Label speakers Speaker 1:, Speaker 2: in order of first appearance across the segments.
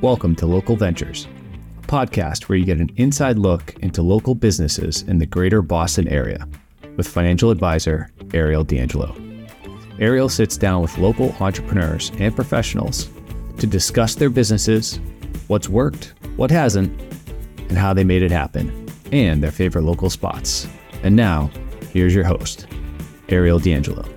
Speaker 1: Welcome to Local Ventures, a podcast where you get an inside look into local businesses in the greater Boston area with financial advisor Ariel D'Angelo. Ariel sits down with local entrepreneurs and professionals to discuss their businesses, what's worked, what hasn't, and how they made it happen, and their favorite local spots. And now, here's your host, Ariel D'Angelo.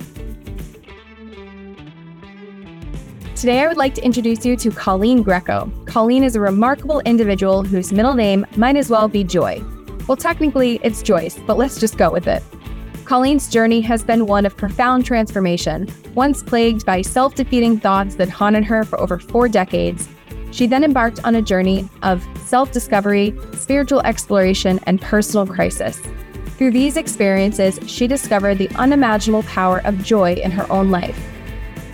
Speaker 2: Today, I would like to introduce you to Coleen Greco. Coleen is a remarkable individual whose middle name might as well be Joy. Well, technically, it's Joyce, but let's just go with it. Coleen's journey has been one of profound transformation. Once plagued by self defeating thoughts that haunted her for over four decades, she then embarked on a journey of self discovery, spiritual exploration, and personal crisis. Through these experiences, she discovered the unimaginable power of joy in her own life.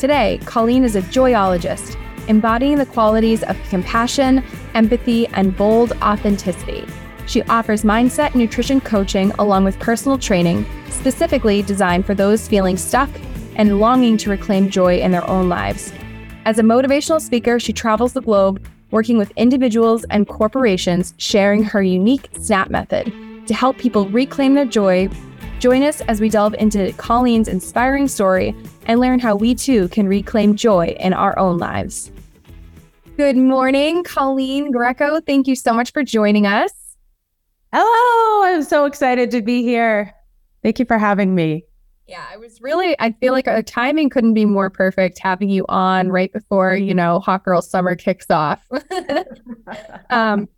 Speaker 2: Today, Coleen is a joyologist, embodying the qualities of compassion, empathy, and bold authenticity. She offers mindset nutrition coaching along with personal training, specifically designed for those feeling stuck and longing to reclaim joy in their own lives. As a motivational speaker, she travels the globe working with individuals and corporations, sharing her unique SNAP method to help people reclaim their joy. Join us as we delve into Coleen's inspiring story and learn how we too can reclaim joy in our own lives. Good morning, Coleen Greco. Thank you so much for joining us.
Speaker 3: Hello, I'm so excited to be here. Thank you for having me.
Speaker 2: Yeah, I was really, I feel like our timing couldn't be more perfect having you on right before, you know, Hot Girl Summer kicks off. um,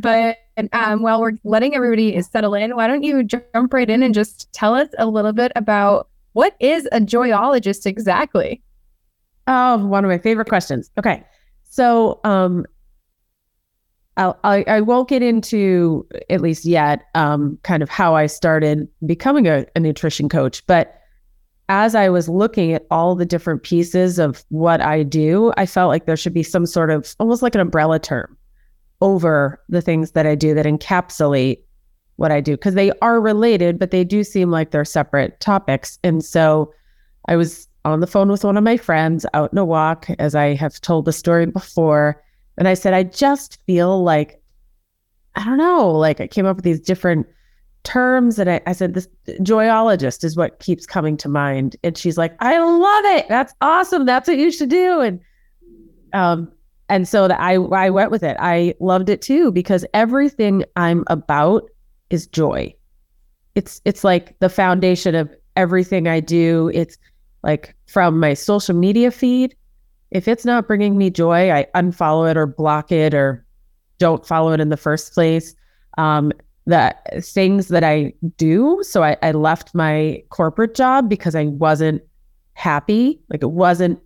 Speaker 2: but um, while we're letting everybody settle in, why don't you jump right in and just tell us a little bit about what is a joyologist exactly?
Speaker 3: Oh, one of my favorite questions. Okay. So, um, I'll, I, I won't get into at least yet, um, kind of how I started becoming a, a nutrition coach, but as I was looking at all the different pieces of what I do, I felt like there should be some sort of almost like an umbrella term over the things that I do that encapsulate what I do because they are related, but they do seem like they're separate topics. And so I was on the phone with one of my friends out in a walk, as I have told the story before. And I said, I just feel like, I don't know, like I came up with these different terms. And I, I said, this joyologist is what keeps coming to mind. And she's like, I love it. That's awesome. That's what you should do. And, um, and so that I, I went with it. I loved it too because everything I'm about is joy. It's it's like the foundation of everything I do. It's like from my social media feed. If it's not bringing me joy, I unfollow it or block it or don't follow it in the first place. Um, the things that I do. So I, I left my corporate job because I wasn't happy. Like it wasn't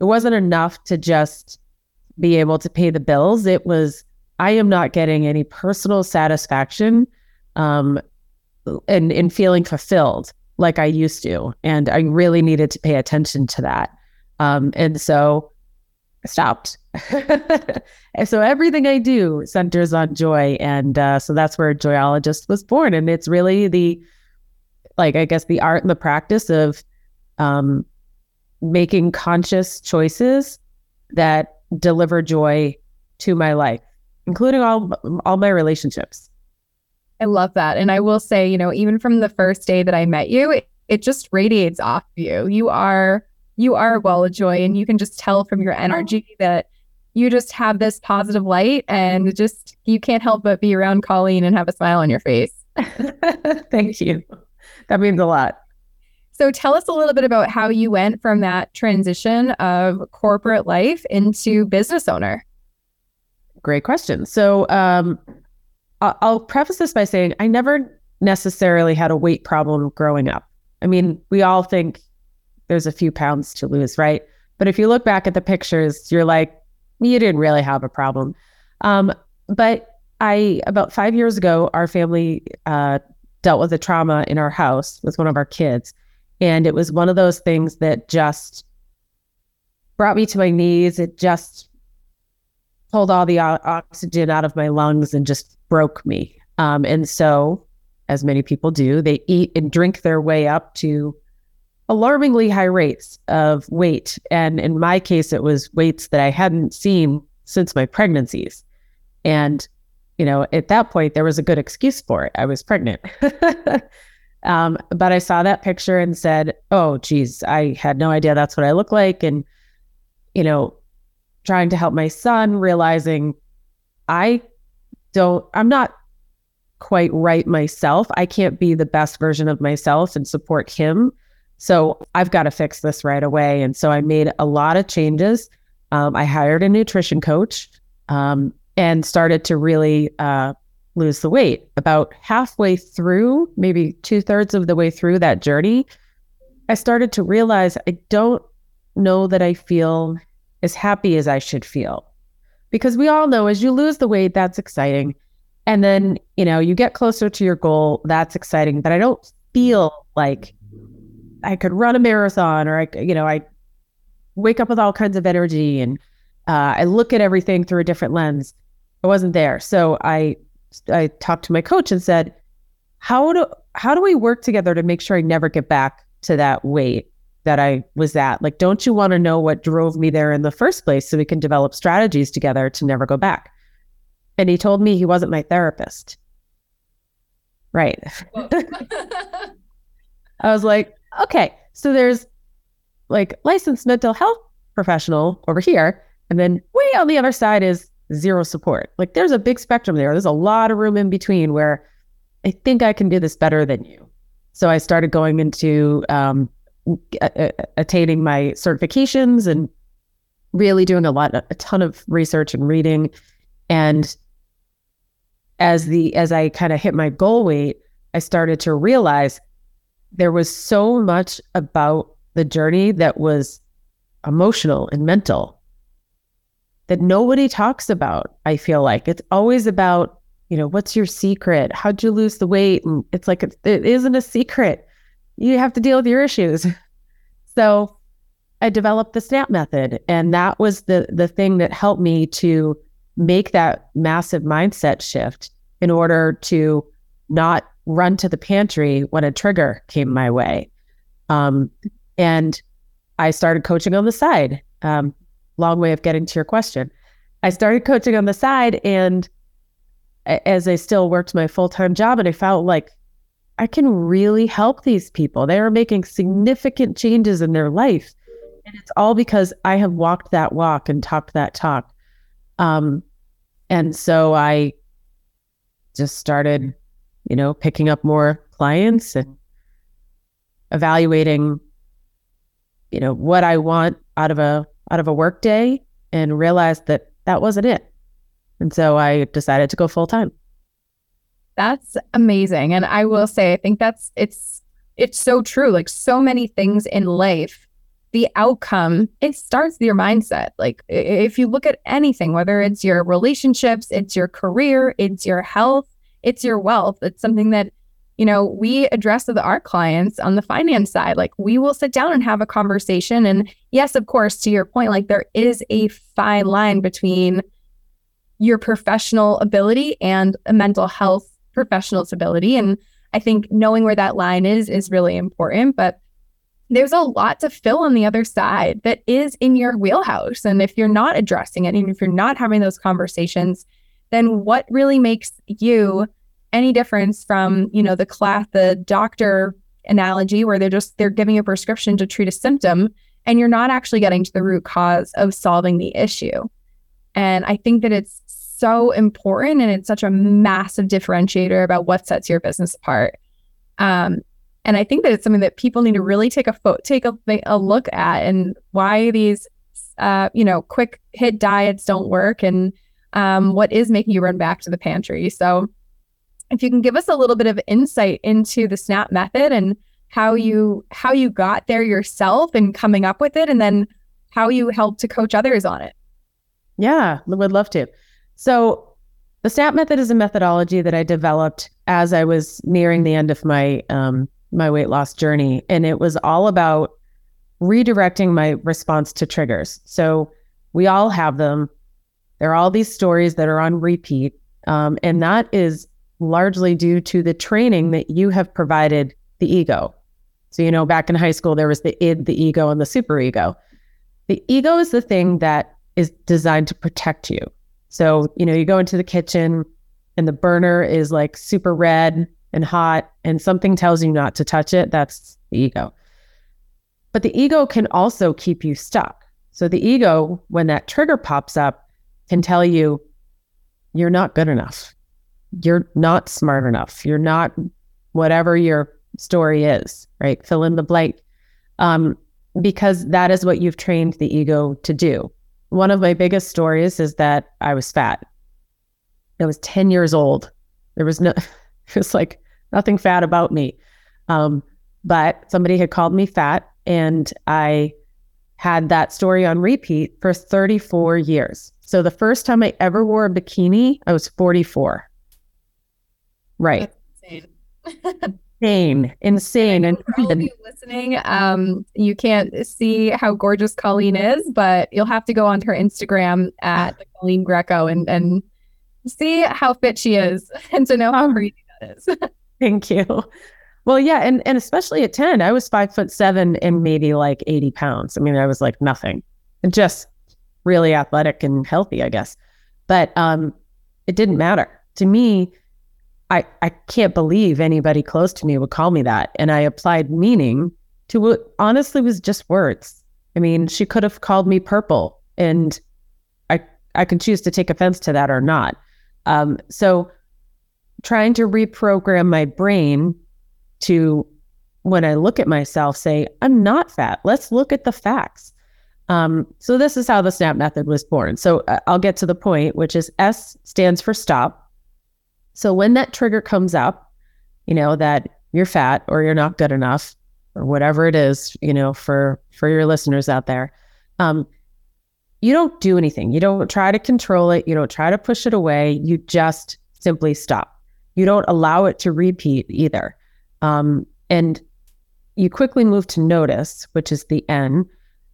Speaker 3: it wasn't enough to just be able to pay the bills. It was I am not getting any personal satisfaction um, and, and feeling fulfilled like I used to. And I really needed to pay attention to that. Um, and so I stopped. and so everything I do centers on joy. And uh, so that's where Joyologist was born. And it's really the, like, I guess the art and the practice of um, making conscious choices that deliver joy to my life, including all all my relationships.
Speaker 2: I love that. And I will say, you know, even from the first day that I met you, it, it just radiates off you. You are you are a well of joy and you can just tell from your energy that you just have this positive light and just you can't help but be around Coleen and have a smile on your face.
Speaker 3: Thank you. That means a lot.
Speaker 2: So tell us a little bit about how you went from that transition of corporate life into business owner.
Speaker 3: Great question. So um, I'll preface this by saying I never necessarily had a weight problem growing up. I mean, we all think there's a few pounds to lose, right? But if you look back at the pictures, you're like, you didn't really have a problem. Um, but I, about five years ago, our family uh, dealt with a trauma in our house with one of our kids. And it was one of those things that just brought me to my knees. It just pulled all the o- oxygen out of my lungs and just broke me. Um, and so, as many people do, they eat and drink their way up to alarmingly high rates of weight. And in my case, it was weights that I hadn't seen since my pregnancies. And, you know, at that point, there was a good excuse for it. I was pregnant. um, but I saw that picture and said, oh, geez, I had no idea that's what I look like. And, you know, trying to help my son, realizing I don't, I'm not quite right myself. I can't be the best version of myself and support him. So I've got to fix this right away. And so I made a lot of changes. Um, I hired a nutrition coach um, and started to really uh, lose the weight. About halfway through, maybe two thirds of the way through that journey, I started to realize I don't know that I feel as happy as I should feel. Because we all know as you lose the weight, that's exciting. And then, you know, you get closer to your goal, that's exciting. But I don't feel like I could run a marathon or I, you know, I wake up with all kinds of energy and uh, I look at everything through a different lens. I wasn't there. So I, I talked to my coach and said, how do, how do we work together to make sure I never get back to that weight that I was at? Like, don't you want to know what drove me there in the first place so we can develop strategies together to never go back? And he told me he wasn't my therapist. Right. I was like, okay. So there's like licensed mental health professional over here. And then way on the other side is zero support. Like there's a big spectrum there. There's a lot of room in between where I think I can do this better than you. So I started going into um, attaining my certifications and really doing a lot, a ton of research and reading. And as the as I kind of hit my goal weight, I started to realize there was so much about the journey that was emotional and mental that nobody talks about. I feel like it's always about, you know, what's your secret? How'd you lose the weight? And it's like it, it isn't a secret. You have to deal with your issues. so I developed the SNAP method, and that was the the thing that helped me to make that massive mindset shift in order to not run to the pantry when a trigger came my way. Um, and I started coaching on the side. Um, long way of getting to your question. I started coaching on the side, and as I still worked my full time job, and I felt like I can really help these people. They are making significant changes in their life. And it's all because I have walked that walk and talked that talk. Um, and so I just started, you know, picking up more clients and evaluating, you know, what I want out of a out of a work day and realized that that wasn't it. And so I decided to go full time.
Speaker 2: That's amazing. And I will say I think that's it's it's so true. Like so many things in life the outcome, it starts with your mindset. Like if you look at anything, whether it's your relationships, it's your career, it's your health, it's your wealth, it's something that, you know, we address with our clients on the finance side. Like we will sit down and have a conversation. And yes, of course, to your point, like there is a fine line between your professional ability and a mental health professional's ability. And I think knowing where that line is is really important. But there's a lot to fill on the other side that is in your wheelhouse. And if you're not addressing it, and if you're not having those conversations, then what really makes you any difference from, you know, the class, the doctor analogy where they're just they're giving a prescription to treat a symptom and you're not actually getting to the root cause of solving the issue. And I think that it's so important and it's such a massive differentiator about what sets your business apart. Um, and I think that it's something that people need to really take a fo- take a, a look at and why these, uh, you know, quick hit diets don't work and um, what is making you run back to the pantry. So if you can give us a little bit of insight into the SNAP method and how you how you got there yourself and coming up with it and then how you help to coach others on it.
Speaker 3: Yeah, I would love to. So the SNAP method is a methodology that I developed as I was nearing the end of my um, my weight loss journey. And it was all about redirecting my response to triggers. So we all have them. There are all these stories that are on repeat. Um, and that is largely due to the training that you have provided the ego. So, you know, back in high school, there was the id, the ego, and the super ego. The ego is the thing that is designed to protect you. So, you know, you go into the kitchen and the burner is like super red and hot, and something tells you not to touch it. That's the ego. But the ego can also keep you stuck. So, the ego, when that trigger pops up, can tell you you're not good enough. You're not smart enough. You're not whatever your story is, right? Fill in the blank. Um, because that is what you've trained the ego to do. One of my biggest stories is that I was fat. I was 10 years old. There was no, it was like nothing fat about me. Um, but somebody had called me fat, and I had that story on repeat for 34 years. So the first time I ever wore a bikini, I was 44. Right. insane, insane. insane.
Speaker 2: And all listening, um, you can't see how gorgeous Coleen is, but you'll have to go onto her Instagram at Coleen Greco and and see how fit she is, and to know how crazy that is.
Speaker 3: Thank you. Well, yeah, and and especially at ten, I was five foot seven and maybe like eighty pounds. I mean, I was like nothing, and just really athletic and healthy, I guess. But um, it didn't matter to me I, I can't believe anybody close to me would call me that. And I applied meaning to what honestly was just words. I mean, she could have called me purple and I I could choose to take offense to that or not. Um, so trying to reprogram my brain to when I look at myself say, I'm not fat. Let's look at the facts. Um, so this is how the SNAP method was born. So uh, I'll get to the point, which is S stands for stop. So when that trigger comes up, you know, that you're fat or you're not good enough or whatever it is, you know, for for your listeners out there, um, you don't do anything. You don't try to control it. You don't try to push it away. You just simply stop. You don't allow it to repeat either. Um, and you quickly move to notice, which is the N.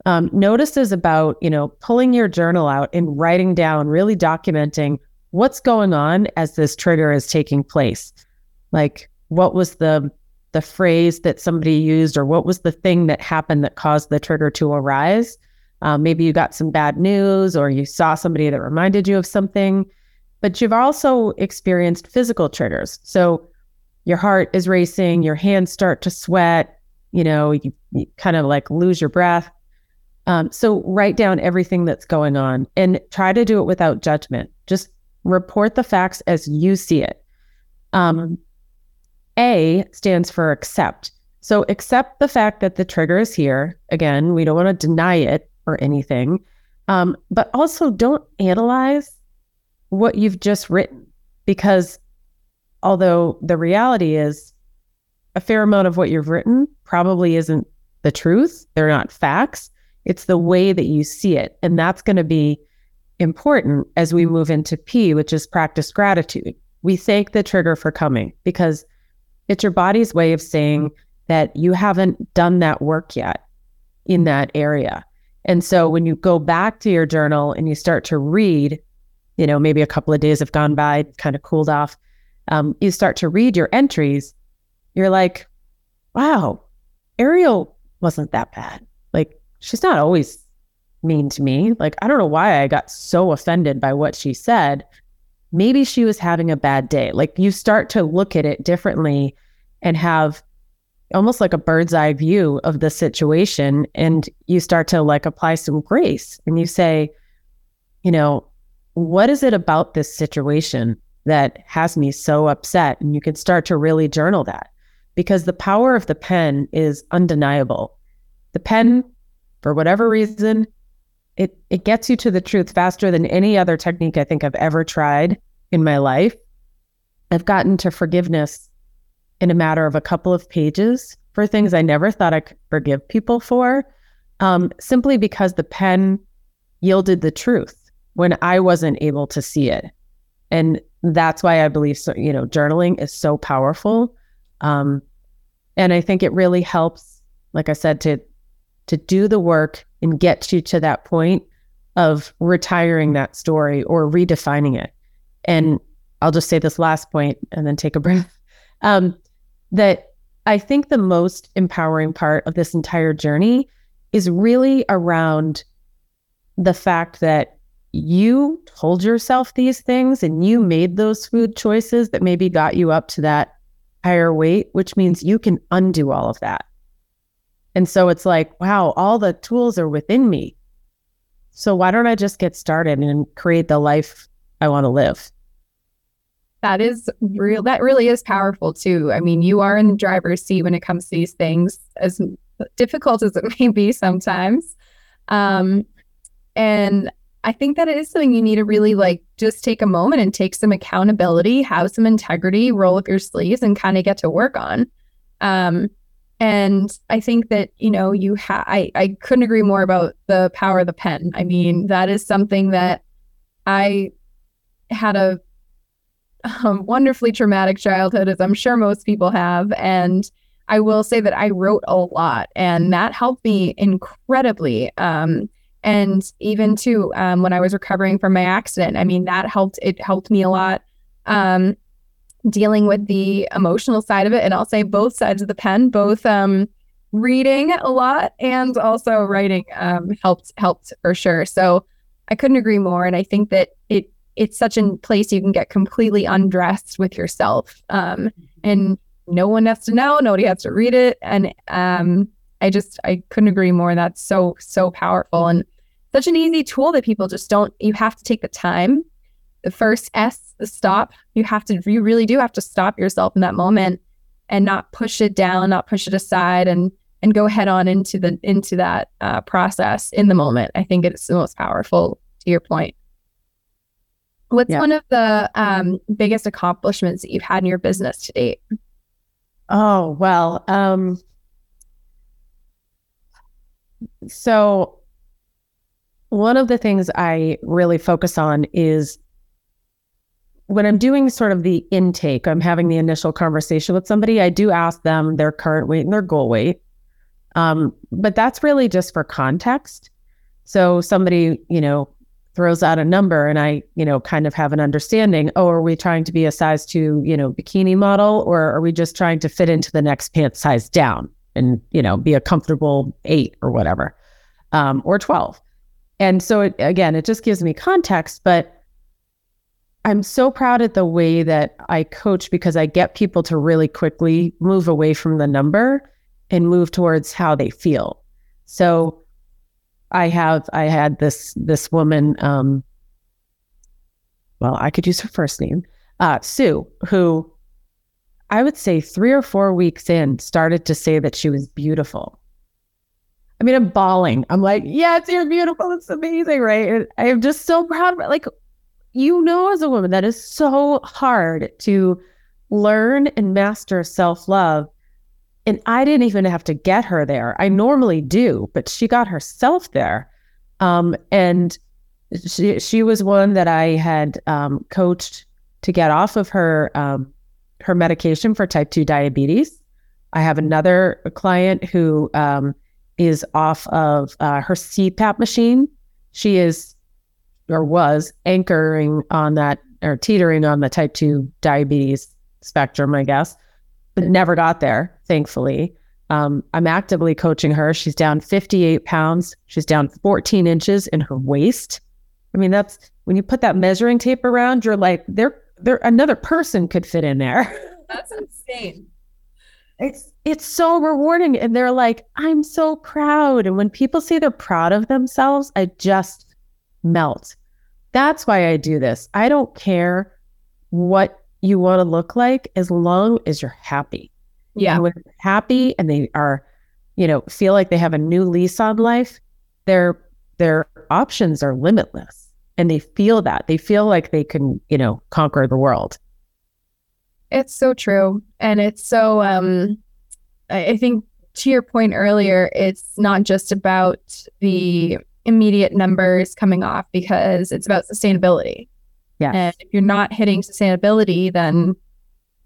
Speaker 3: Um, notice is about, you know, pulling your journal out and writing down, really documenting what's going on as this trigger is taking place? Like what was the the phrase that somebody used or what was the thing that happened that caused the trigger to arise? Uh, maybe you got some bad news or you saw somebody that reminded you of something but you've also experienced physical triggers. So your heart is racing your hands start to sweat you know you, you kind of like lose your breath. Um, so write down everything that's going on and try to do it without judgment. Just report the facts as you see it. Um, a stands for accept. So accept the fact that the trigger is here. Again, we don't want to deny it or anything, um, but also don't analyze what you've just written because although the reality is a fair amount of what you've written probably isn't the truth, they're not facts. It's the way that you see it. And that's going to be important as we move into P, which is practice gratitude. We thank the trigger for coming because it's your body's way of saying that you haven't done that work yet in that area. And so when you go back to your journal and you start to read, you know, maybe a couple of days have gone by, kind of cooled off, um, you start to read your entries, you're like, wow, Ariel wasn't that bad. Like, she's not always mean to me. Like, I don't know why I got so offended by what she said. Maybe she was having a bad day. Like, you start to look at it differently and have almost like a bird's eye view of the situation. And you start to like apply some grace and you say, you know, what is it about this situation that has me so upset? And you can start to really journal that because the power of the pen is undeniable. The pen, for whatever reason, it it gets you to the truth faster than any other technique I think I've ever tried in my life. I've gotten to forgiveness in a matter of a couple of pages for things I never thought I could forgive people for, um, simply because the pen yielded the truth when I wasn't able to see it, and that's why I believe so. You know, journaling is so powerful, um, and I think it really helps, like I said, to to do the work and get you to that point of retiring that story or redefining it. And I'll just say this last point and then take a breath. Um, that I think the most empowering part of this entire journey is really around the fact that you told yourself these things and you made those food choices that maybe got you up to that higher weight, which means you can undo all of that. And so it's like, wow, all the tools are within me. So why don't I just get started and create the life I want to live?
Speaker 2: That is real. That really is powerful too. I mean, you are in the driver's seat when it comes to these things, as difficult as it may be sometimes. Um, and I think that it is something you need to really like just take a moment and take some accountability, have some integrity, roll up your sleeves, and kind of get to work on. Um, and I think that you know you have. I I couldn't agree more about the power of the pen. I mean, that is something that I had a um, wonderfully traumatic childhood, as I'm sure most people have. And I will say that I wrote a lot, and that helped me incredibly. Um, and even too, um, when I was recovering from my accident, I mean, that helped. It helped me a lot. Um, dealing with the emotional side of it, and I'll say both sides of the pen, both um, reading a lot and also writing um, helped helped for sure. So I couldn't agree more. And I think that it it's such a place you can get completely undressed with yourself. Um, and no one has to know, nobody has to read it. And um, I just, I couldn't agree more. That's so, so powerful and such an easy tool that people just don't, you have to take the time. The first S, stop, you have to, you really do have to stop yourself in that moment and not push it down, not push it aside and, and go head on into the, into that uh, process in the moment. I think it's the most powerful to your point. What's yeah. one of the um, biggest accomplishments that you've had in your business to date?
Speaker 3: Oh, well, um, so one of the things I really focus on is when I'm doing sort of the intake, I'm having the initial conversation with somebody, I do ask them their current weight and their goal weight. Um, but that's really just for context. So somebody, you know, throws out a number and I, you know, kind of have an understanding, oh, are we trying to be a size two, you know, bikini model or are we just trying to fit into the next pant size down and, you know, be a comfortable eight or whatever, um, or 12. And so it, again, it just gives me context, but I'm so proud at the way that I coach because I get people to really quickly move away from the number and move towards how they feel. So I have I had this this woman um well, I could use her first name, uh, Sue, who I would say three or four weeks in started to say that she was beautiful. I mean, I'm bawling. I'm like, yes, you're beautiful. It's amazing, right? And I am just so proud. Like, you know, as a woman, that is so hard to learn and master self love and I didn't even have to get her there. I normally do, but she got herself there. Um, and she she was one that I had um, coached to get off of her um, her medication for type two diabetes. I have another client who um, is off of uh, her CPAP machine. She is or was anchoring on that or teetering on the type two diabetes spectrum, I guess but never got there, thankfully. Um, I'm actively coaching her. She's down 58 pounds. She's down 14 inches in her waist. I mean, that's when you put that measuring tape around, you're like, there, there, another person could fit in there.
Speaker 2: That's insane.
Speaker 3: It's it's so rewarding, and they're like, I'm so proud. And when people say they're proud of themselves, I just melt. That's why I do this. I don't care what you want to look like as long as you're happy.
Speaker 2: Yeah.
Speaker 3: And when they're happy and they are, you know, feel like they have a new lease on life, their their options are limitless. And they feel that. They feel like they can, you know, conquer the world.
Speaker 2: It's so true. And it's so um I think to your point earlier, it's not just about the immediate numbers coming off because it's about sustainability.
Speaker 3: Yeah.
Speaker 2: And if you're not hitting sustainability, then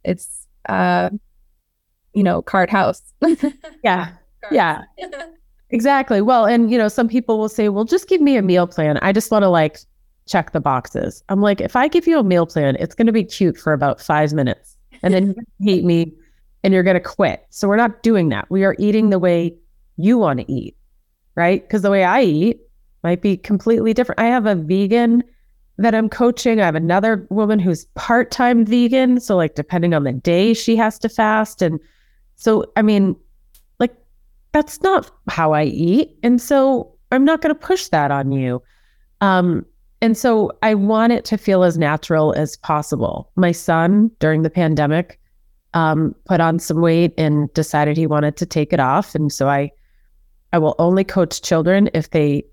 Speaker 2: it's uh you know, card house.
Speaker 3: yeah. Yeah. exactly. Well, and you know, some people will say, "Well, just give me a meal plan. I just want to like check the boxes." I'm like, "If I give you a meal plan, it's going to be cute for about 5 minutes and then you hate me and you're going to quit." So we're not doing that. We are eating the way you want to eat. Right? Cuz the way I eat might be completely different. I have a vegan that I'm coaching. I have another woman who's part time vegan. So, like, depending on the day, she has to fast. And so, I mean, like, that's not how I eat. And so, I'm not going to push that on you. Um, and so, I want it to feel as natural as possible. My son, during the pandemic, um, put on some weight and decided he wanted to take it off. And so, I I will only coach children if they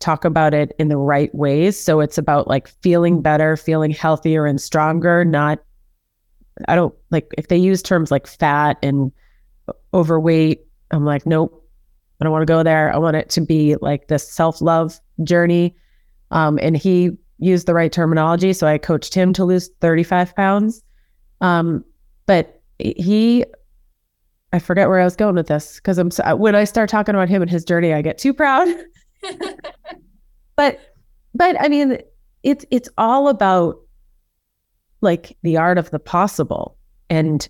Speaker 3: talk about it in the right ways. So it's about like feeling better, feeling healthier and stronger, not, I don't like if they use terms like fat and overweight. I'm like, nope, I don't want to go there. I want it to be like this self love journey. Um, and he used the right terminology. So I coached him to lose 35 pounds. Um, but he, I forget where I was going with this because I'm when I start talking about him and his journey, I get too proud. but but I mean, it's it's all about like the art of the possible, and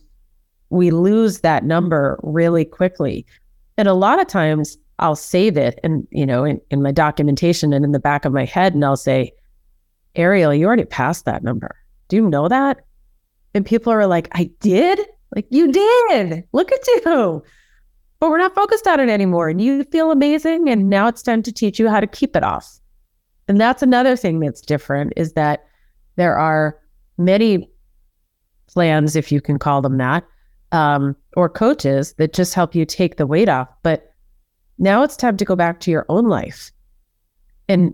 Speaker 3: we lose that number really quickly. And a lot of times, I'll save it, and you know, in, in my documentation and in the back of my head, and I'll say, Ariel, you already passed that number. Do you know that? And people are like, I did? Like, you did. Look at you but we're not focused on it anymore. And you feel amazing. And now it's time to teach you how to keep it off. And that's another thing that's different is that there are many plans, if you can call them that, um, or coaches that just help you take the weight off. But now it's time to go back to your own life. And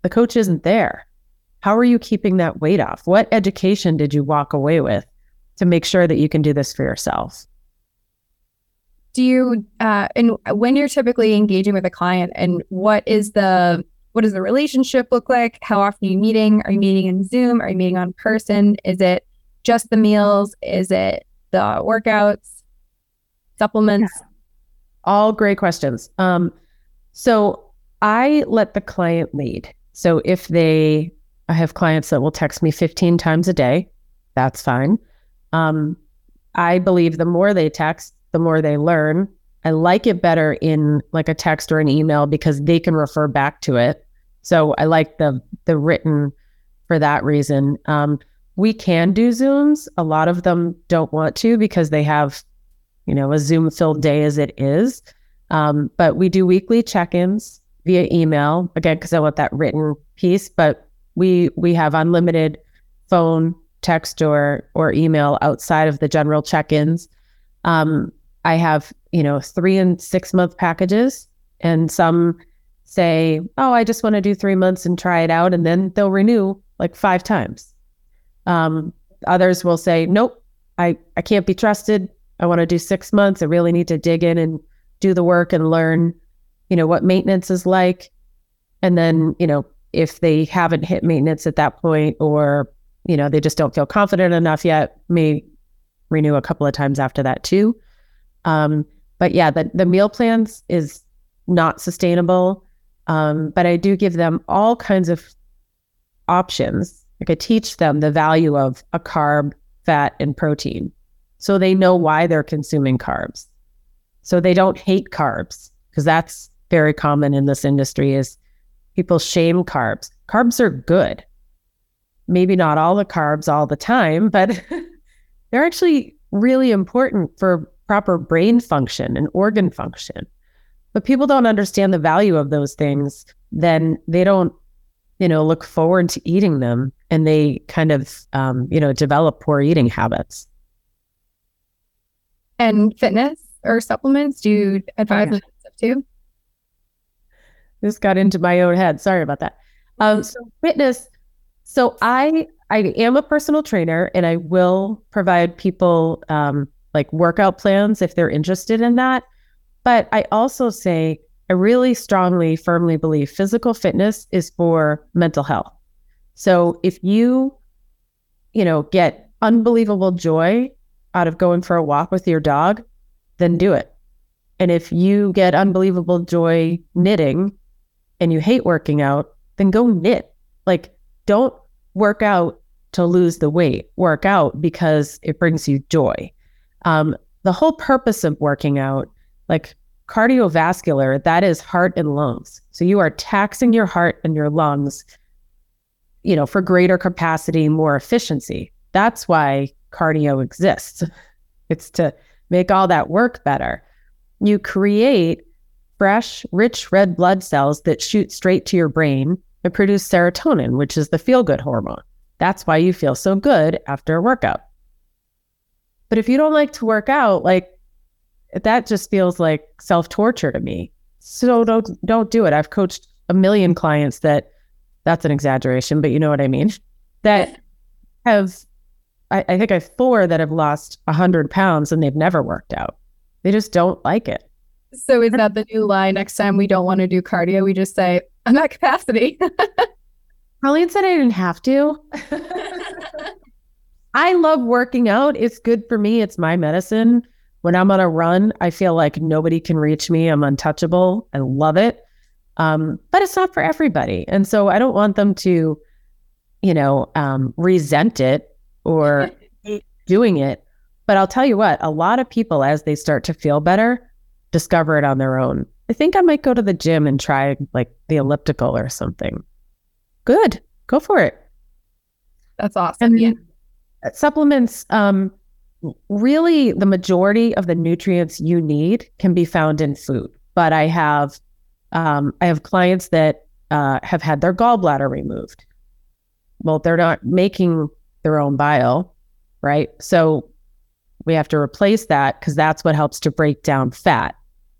Speaker 3: the coach isn't there. How are you keeping that weight off? What education did you walk away with to make sure that you can do this for yourself?
Speaker 2: do you uh, and when you're typically engaging with a client and what is the what does the relationship look like? How often are you meeting? Are you meeting in zoom? Are you meeting on person? Is it just the meals? Is it the workouts supplements?
Speaker 3: All great questions. Um so i let the client lead. So if they i have clients that will text me 15 times a day that's fine. Um i believe the more they text the more they learn. I like it better in like a text or an email because they can refer back to it. So I like the the written for that reason. Um, we can do Zooms. A lot of them don't want to because they have, you know, a Zoom filled day as it is. Um, but we do weekly check-ins via email again because I want that written piece. But we we have unlimited phone, text, or or email outside of the general check-ins. Um, I have, you know, three and six month packages, and some say, oh, I just want to do three months and try it out. And then they'll renew like five times. Um, others will say, nope, I, I can't be trusted. I want to do six months. I really need to dig in and do the work and learn, you know, what maintenance is like. And then, you know, if they haven't hit maintenance at that point or, you know, they just don't feel confident enough yet, may renew a couple of times after that too. Um, but yeah, the, the meal plans is not sustainable. Um, but I do give them all kinds of options. Like I teach them the value of a carb, fat, and protein. So they know why they're consuming carbs. So they don't hate carbs because that's very common in this industry is people shame carbs. Carbs are good. Maybe not all the carbs all the time, but they're actually really important for proper brain function and organ function. But people don't understand the value of those things, then they don't, you know, look forward to eating them and they kind of, um, you know, develop poor eating habits.
Speaker 2: And fitness or supplements, do you advise oh, yeah. stuff too?
Speaker 3: This got into my own head. Sorry about that. Um, so fitness. So I I am a personal trainer and I will provide people um, like workout plans if they're interested in that. But I also say, I really strongly, firmly believe physical fitness is for mental health. So if you, you know, get unbelievable joy out of going for a walk with your dog, then do it. And if you get unbelievable joy knitting and you hate working out, then go knit. Like, don't work out to lose the weight, work out because it brings you joy. Um, the whole purpose of working out, like cardiovascular, that is heart and lungs. So you are taxing your heart and your lungs, you know, for greater capacity, more efficiency. That's why cardio exists. It's to make all that work better. You create fresh, rich red blood cells that shoot straight to your brain and produce serotonin, which is the feel good hormone. That's why you feel so good after a workout. But if you don't like to work out, like that just feels like self torture to me. So don't don't do it. I've coached a million clients that that's an exaggeration, but you know what I mean. That have I, I think I have four that have lost hundred pounds and they've never worked out. They just don't like it.
Speaker 2: So is that the new line? Next time we don't want to do cardio, we just say, I'm at capacity.
Speaker 3: Coleen said I didn't have to. I love working out. It's good for me. It's my medicine. When I'm on a run, I feel like nobody can reach me. I'm untouchable. I love it. Um, but it's not for everybody. And so I don't want them to, you know, um, resent it or doing it. But I'll tell you what, a lot of people, as they start to feel better, discover it on their own. I think I might go to the gym and try like the elliptical or something. Good. Go for it.
Speaker 2: That's awesome. And yeah.
Speaker 3: Supplements, um, really the majority of the nutrients you need can be found in food. But I have um, I have clients that uh, have had their gallbladder removed. Well, they're not making their own bile, right? So we have to replace that because that's what helps to break down fat.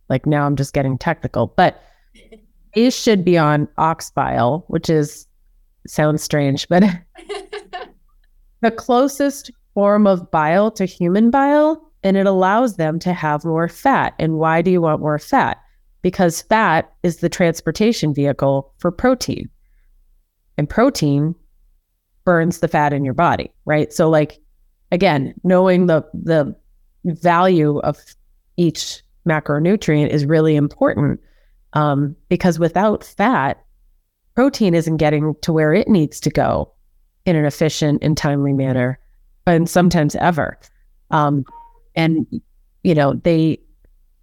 Speaker 3: Like now I'm just getting technical, but it should be on ox bile, which is sounds strange, but the closest form of bile to human bile, and it allows them to have more fat. And why do you want more fat? Because fat is the transportation vehicle for protein. And protein burns the fat in your body, right? So like again, knowing the the value of each macronutrient is really important um, because without fat, protein isn't getting to where it needs to go in an efficient and timely manner, and sometimes ever. Um, and you know, they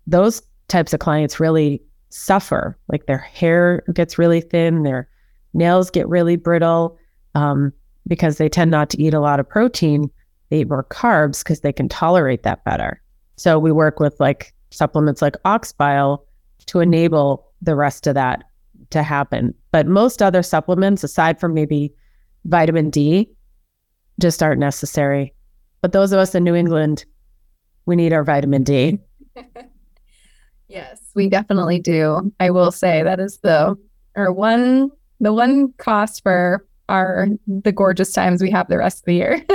Speaker 3: those types of clients really suffer. Like their hair gets really thin, their nails get really brittle um, because they tend not to eat a lot of protein. They eat more carbs because they can tolerate that better. So we work with like supplements like ox bile to enable the rest of that to happen. But most other supplements, aside from maybe vitamin D, just aren't necessary. But those of us in New England, we need our vitamin
Speaker 2: D. yes, we definitely do. I will say that is the or one the one cost for our the gorgeous times we have the rest of the year.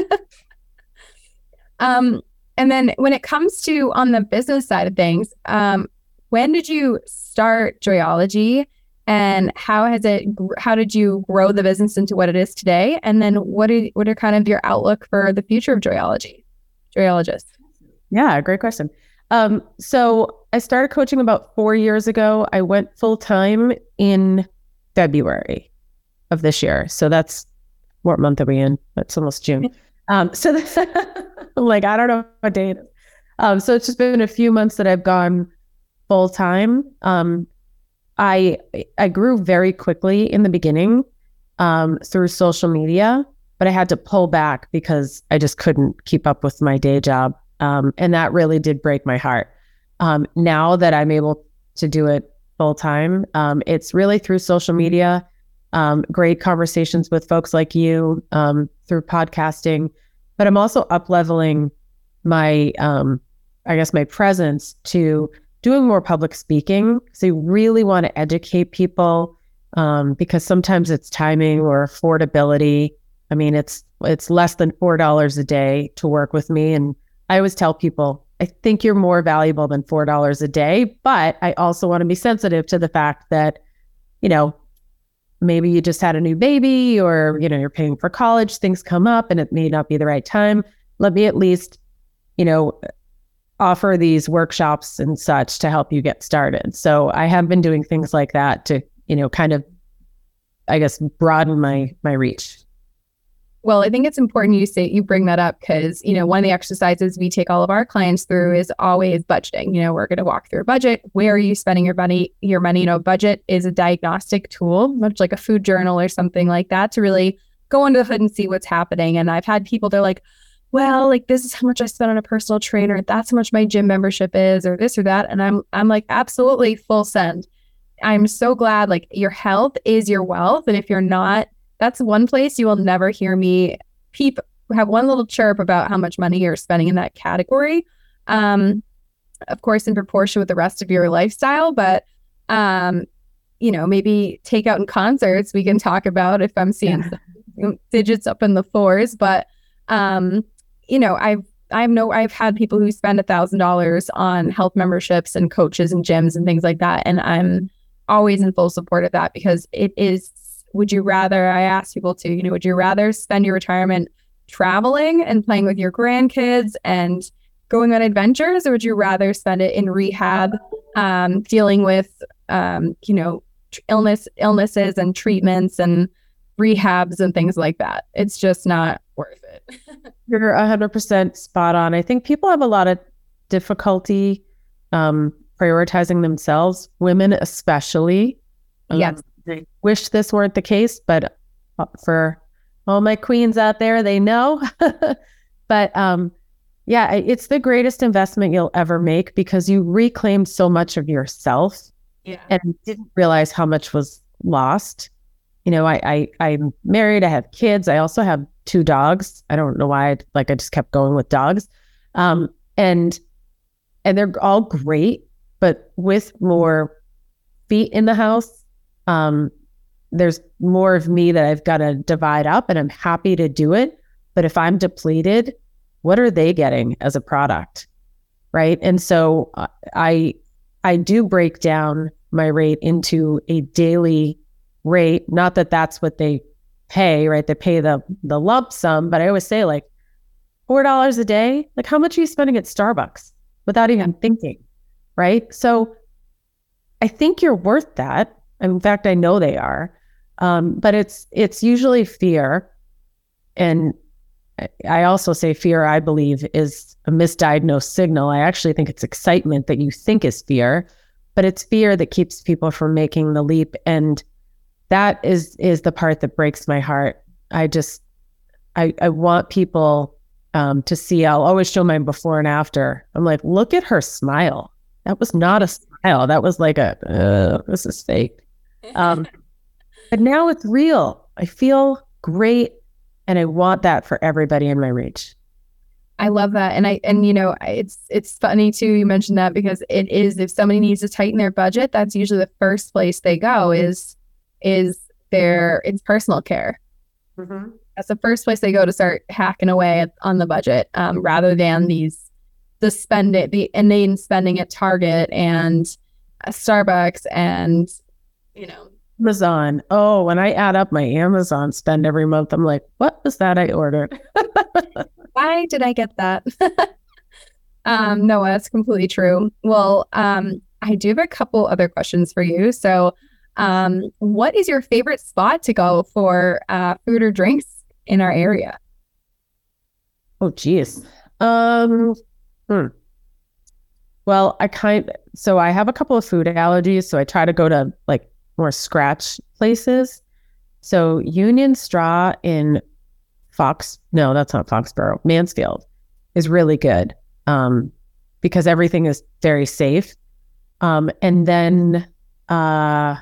Speaker 2: um and then when it comes to on the business side of things, um, when did you start Joyology and how has it how did you grow the business into what it is today? And then what are what are kind of your outlook for the future of Joyology? Joyologist.
Speaker 3: Yeah, great question. Um, so I started coaching about four years ago. I went full time in February of this year. So that's what month are we in? That's almost June. Um, so that's like I don't know what day it is. Um, so it's just been a few months that I've gone full time. Um, I I grew very quickly in the beginning um, through social media, but I had to pull back because I just couldn't keep up with my day job, um, and that really did break my heart. Um, now that I'm able to do it full time, um, it's really through social media um, great conversations with folks like you um, through podcasting, but I'm also up leveling my, I guess, my presence to doing more public speaking. So you really want to educate people um, because sometimes it's timing or affordability. I mean, it's it's less than four dollars a day to work with me, and I always tell people I think you're more valuable than four dollars a day, but I also want to be sensitive to the fact that you know maybe you just had a new baby or you know you're paying for college things come up and it may not be the right time let me at least you know offer these workshops and such to help you get started so i have been doing things like that to you know kind of i guess broaden my my reach
Speaker 2: Well, I think it's important you say you bring that up because you know one of the exercises we take all of our clients through is always budgeting. You know, we're going to walk through a budget. Where are you spending your money? Your money. You know, budget is a diagnostic tool, much like a food journal or something like that, to really go under the hood and see what's happening. And I've had people they're like, well, like this is how much I spent on a personal trainer. That's how much my gym membership is, or this or that. And I'm I'm like, absolutely full send. I'm so glad. Like your health is your wealth, and if you're not that's one place you will never hear me peep have one little chirp about how much money you're spending in that category. Um, of course, in proportion with the rest of your lifestyle, but um, you know, maybe take out in concerts we can talk about if I'm seeing yeah. digits up in the fours. But um, you know, I've I've no I've had people who spend a thousand dollars on health memberships and coaches and gyms and things like that. And I'm always in full support of that because it is would you rather i ask people to you know would you rather spend your retirement traveling and playing with your grandkids and going on adventures or would you rather spend it in rehab um, dealing with um, you know illness illnesses and treatments and rehabs and things like that it's just not
Speaker 3: you're 100% spot on i think people have a lot of difficulty um, prioritizing themselves women especially
Speaker 2: um, yes
Speaker 3: I wish this weren't the case, but uh, for all my queens out there, they know. but um, yeah, it's the greatest investment you'll ever make because you reclaimed so much of yourself
Speaker 2: yeah.
Speaker 3: and didn't realize how much was lost. You know, I, I I'm married, I have kids, I also have two dogs. I don't know why I like I just kept going with dogs. Um, and and they're all great, but with more feet in the house um, there's more of me that I've got to divide up, and I'm happy to do it. But if I'm depleted, what are they getting as a product? Right. And so uh, I I do break down my rate into a daily rate. Not that that's what they pay, right? They pay the the lump sum, but I always say like four dollars a day. Like how much are you spending at Starbucks without even thinking, right? So I think you're worth that. In fact, I know they are. Um, but it's it's usually fear, and I also say fear. I believe is a misdiagnosed signal. I actually think it's excitement that you think is fear, but it's fear that keeps people from making the leap, and that is is the part that breaks my heart. I just I I want people um, to see. I'll always show my before and after. I'm like, look at her smile. That was not a smile. That was like a uh, this is fake. Um, but now it's real. I feel great, and I want that for everybody in my reach.
Speaker 2: I love that, and I and you know it's it's funny too. You mentioned that because it is if somebody needs to tighten their budget, that's usually the first place they go is is their it's personal care. Mm-hmm. That's the first place they go to start hacking away on the budget, um, rather than these the spend it the inane spending at Target and Starbucks and you know.
Speaker 3: Amazon. Oh, when I add up my Amazon spend every month, I'm like, what was that I ordered?
Speaker 2: Why did I get that? um, no, that's completely true. Well, um, I do have a couple other questions for you. So, um, what is your favorite spot to go for uh, food or drinks in our area?
Speaker 3: Oh, geez. Um, hmm. Well, I kind so I have a couple of food allergies, so I try to go to like more scratch places. So Union Straw in Fox, no, that's not Foxborough, Mansfield is really good um, because everything is very safe. Um, and then uh,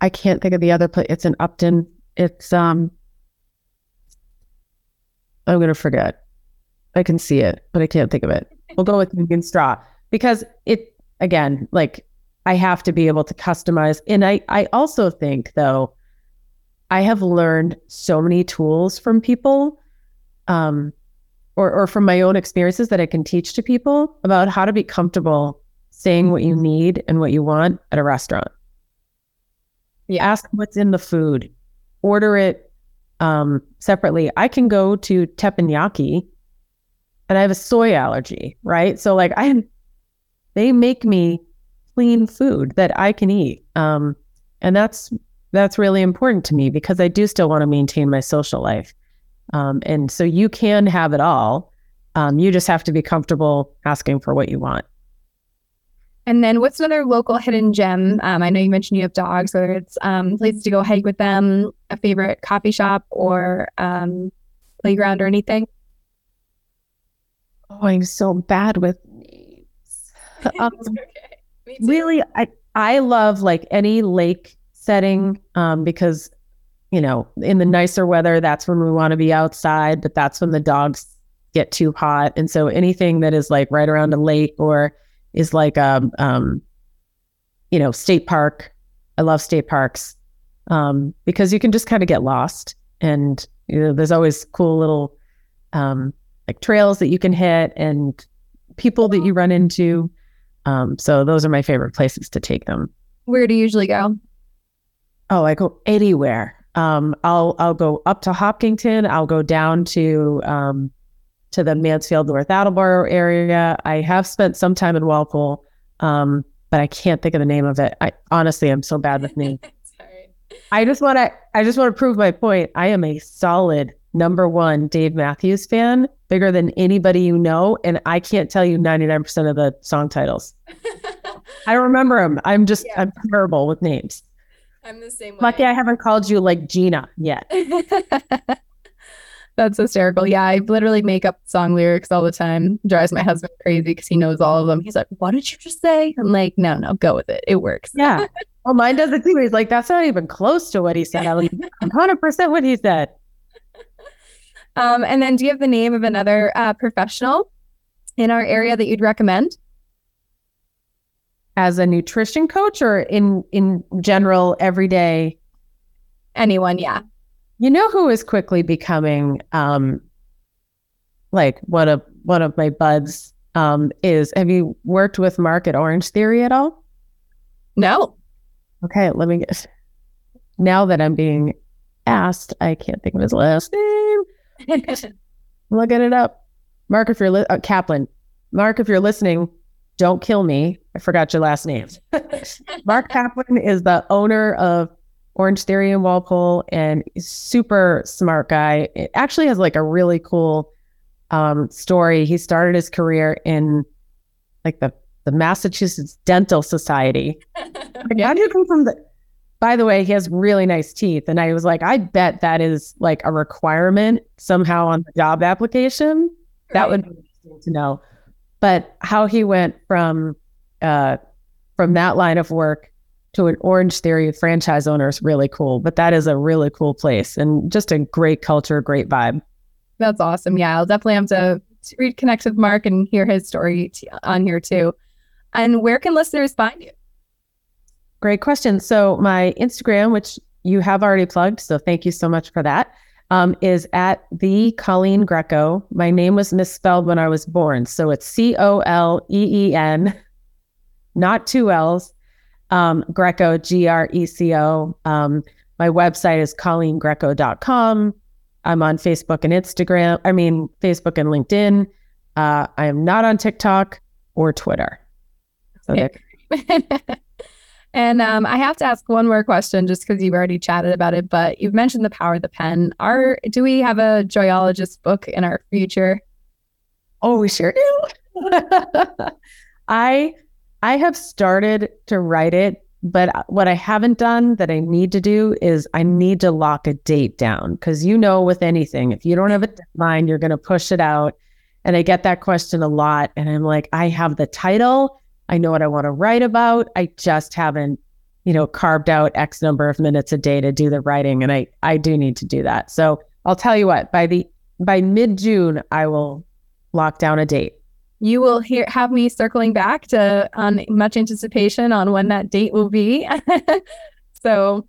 Speaker 3: I can't think of the other place. It's in Upton. It's um, I'm gonna forget. I can see it, but I can't think of it. We'll go with Union Straw because it again, like I have to be able to customize. And I, I also think, though, I have learned so many tools from people um, or, or from my own experiences that I can teach to people about how to be comfortable saying what you need and what you want at a restaurant. You ask what's in the food, order it um, separately. I can go to teppanyaki and I have a soy allergy, right? So, like, I, they make me clean food that I can eat. Um, and that's that's really important to me because I do still want to maintain my social life. Um, and so you can have it all. Um, you just have to be comfortable asking for what you want.
Speaker 2: And then what's another local hidden gem? Um, I know you mentioned you have dogs, whether it's um, places to go hike with them, a favorite coffee shop or um, playground or anything.
Speaker 3: Oh, I'm so bad with names. um, okay. Really, I I love like any lake setting um, because you know in the nicer weather that's when we want to be outside, but that's when the dogs get too hot, and so anything that is like right around a lake or is like a um, um, you know state park. I love state parks um, because you can just kind of get lost, and you know there's always cool little um, like trails that you can hit and people that you run into. Um, so those are my favorite places to take them.
Speaker 2: Where do you usually go?
Speaker 3: Oh, I go anywhere. Um, I'll I'll go up to Hopkinton. I'll go down to um, to the Mansfield North Attleboro area. I have spent some time in Walpole, um, but I can't think of the name of it. I honestly I'm so bad with names. I just want to I just want to prove my point. I am a solid number one Dave Matthews fan, bigger than anybody you know. And I can't tell you 99% of the song titles. I don't remember them. I'm just, yeah. I'm terrible with names.
Speaker 2: I'm the same way.
Speaker 3: Lucky I haven't called you like Gina yet.
Speaker 2: That's hysterical. Yeah, I literally make up song lyrics all the time. Drives my husband crazy because he knows all of them. He's like, "What did you just say?" I'm like, "No, no, go with it. It works."
Speaker 3: Yeah. Well, mine does it too. He's like, "That's not even close to what he said." I'm like, "100 percent what he said."
Speaker 2: Um, and then do you have the name of another uh, professional in our area that you'd recommend?
Speaker 3: As a nutrition coach or in in general everyday?
Speaker 2: Anyone, yeah.
Speaker 3: You know who is quickly becoming um like one of one of my buds um is have you worked with Mark at Orange Theory at all?
Speaker 2: No.
Speaker 3: Okay, let me get now that I'm being asked, I can't think of his last name. Looking it up. Mark, if you're li- uh, Kaplan, Mark, if you're listening, don't kill me. I forgot your last name. Mark Kaplan is the owner of Orange Theory in Walpole and super smart guy. It actually has like a really cool um, story. He started his career in like the the Massachusetts Dental Society. like, how do you come from the by the way, he has really nice teeth. And I was like, I bet that is like a requirement somehow on the job application. Right. That would be interesting to know. But how he went from uh, from that line of work to an Orange Theory franchise owner is really cool. But that is a really cool place and just a great culture, great vibe.
Speaker 2: That's awesome. Yeah, I'll definitely have to reconnect with Mark and hear his story t- on here too. And where can listeners find you?
Speaker 3: Great question. So my Instagram, which you have already plugged, so thank you so much for that, um, is at the Coleen Greco. My name was misspelled when I was born, so it's C O L E E N, not two L's. Um, Greco, G R E C O. Um, my website is coleengreco.com. I'm on Facebook and Instagram. I mean, Facebook and LinkedIn. Uh, I am not on TikTok or Twitter. So
Speaker 2: And um, I have to ask one more question just because you've already chatted about it, but you've mentioned the power of the pen. Are do we have a joyologist book in our future?
Speaker 3: Oh, we sure do. I I have started to write it, but what I haven't done that I need to do is I need to lock a date down because you know with anything, if you don't have a deadline, you're going to push it out. And I get that question a lot, and I'm like, I have the title I know what I want to write about. I just haven't, you know, carved out X number of minutes a day to do the writing. And I, I do need to do that. So I'll tell you what, by the by mid June, I will lock down a date.
Speaker 2: You will hear have me circling back to on much anticipation on when that date will be. so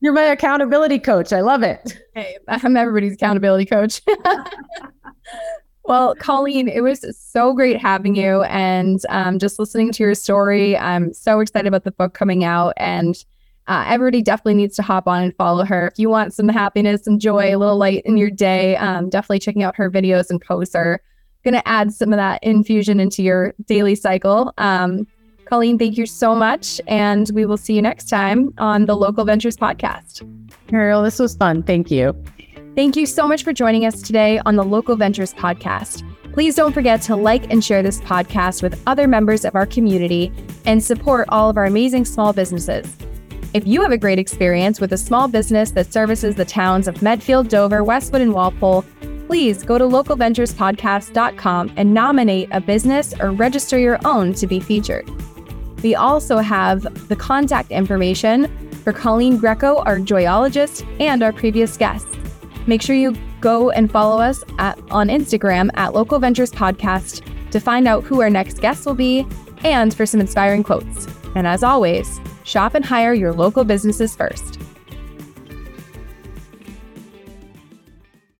Speaker 3: you're my accountability coach. I love it.
Speaker 2: Hey, I'm everybody's accountability coach. Well, Coleen, it was so great having you and um, just listening to your story. I'm so excited about the book coming out, and uh, everybody definitely needs to hop on and follow her. If you want some happiness and joy, a little light in your day, um, definitely checking out her videos and posts are going to add some of that infusion into your daily cycle. Um, Coleen, thank you so much. And we will see you next time on the Local Ventures podcast.
Speaker 3: Ariel, this was fun. Thank you.
Speaker 2: Thank you so much for joining us today on the Local Ventures podcast. Please don't forget to like and share this podcast with other members of our community and support all of our amazing small businesses. If you have a great experience with a small business that services the towns of Medfield, Dover, Westwood, and Walpole, please go to localventurespodcast.com and nominate a business or register your own to be featured. We also have the contact information for Coleen Greco, our joyologist, and our previous guests. Make sure you go and follow us at, on Instagram at Local Ventures Podcast to find out who our next guests will be and for some inspiring quotes. And as always, shop and hire your local businesses first.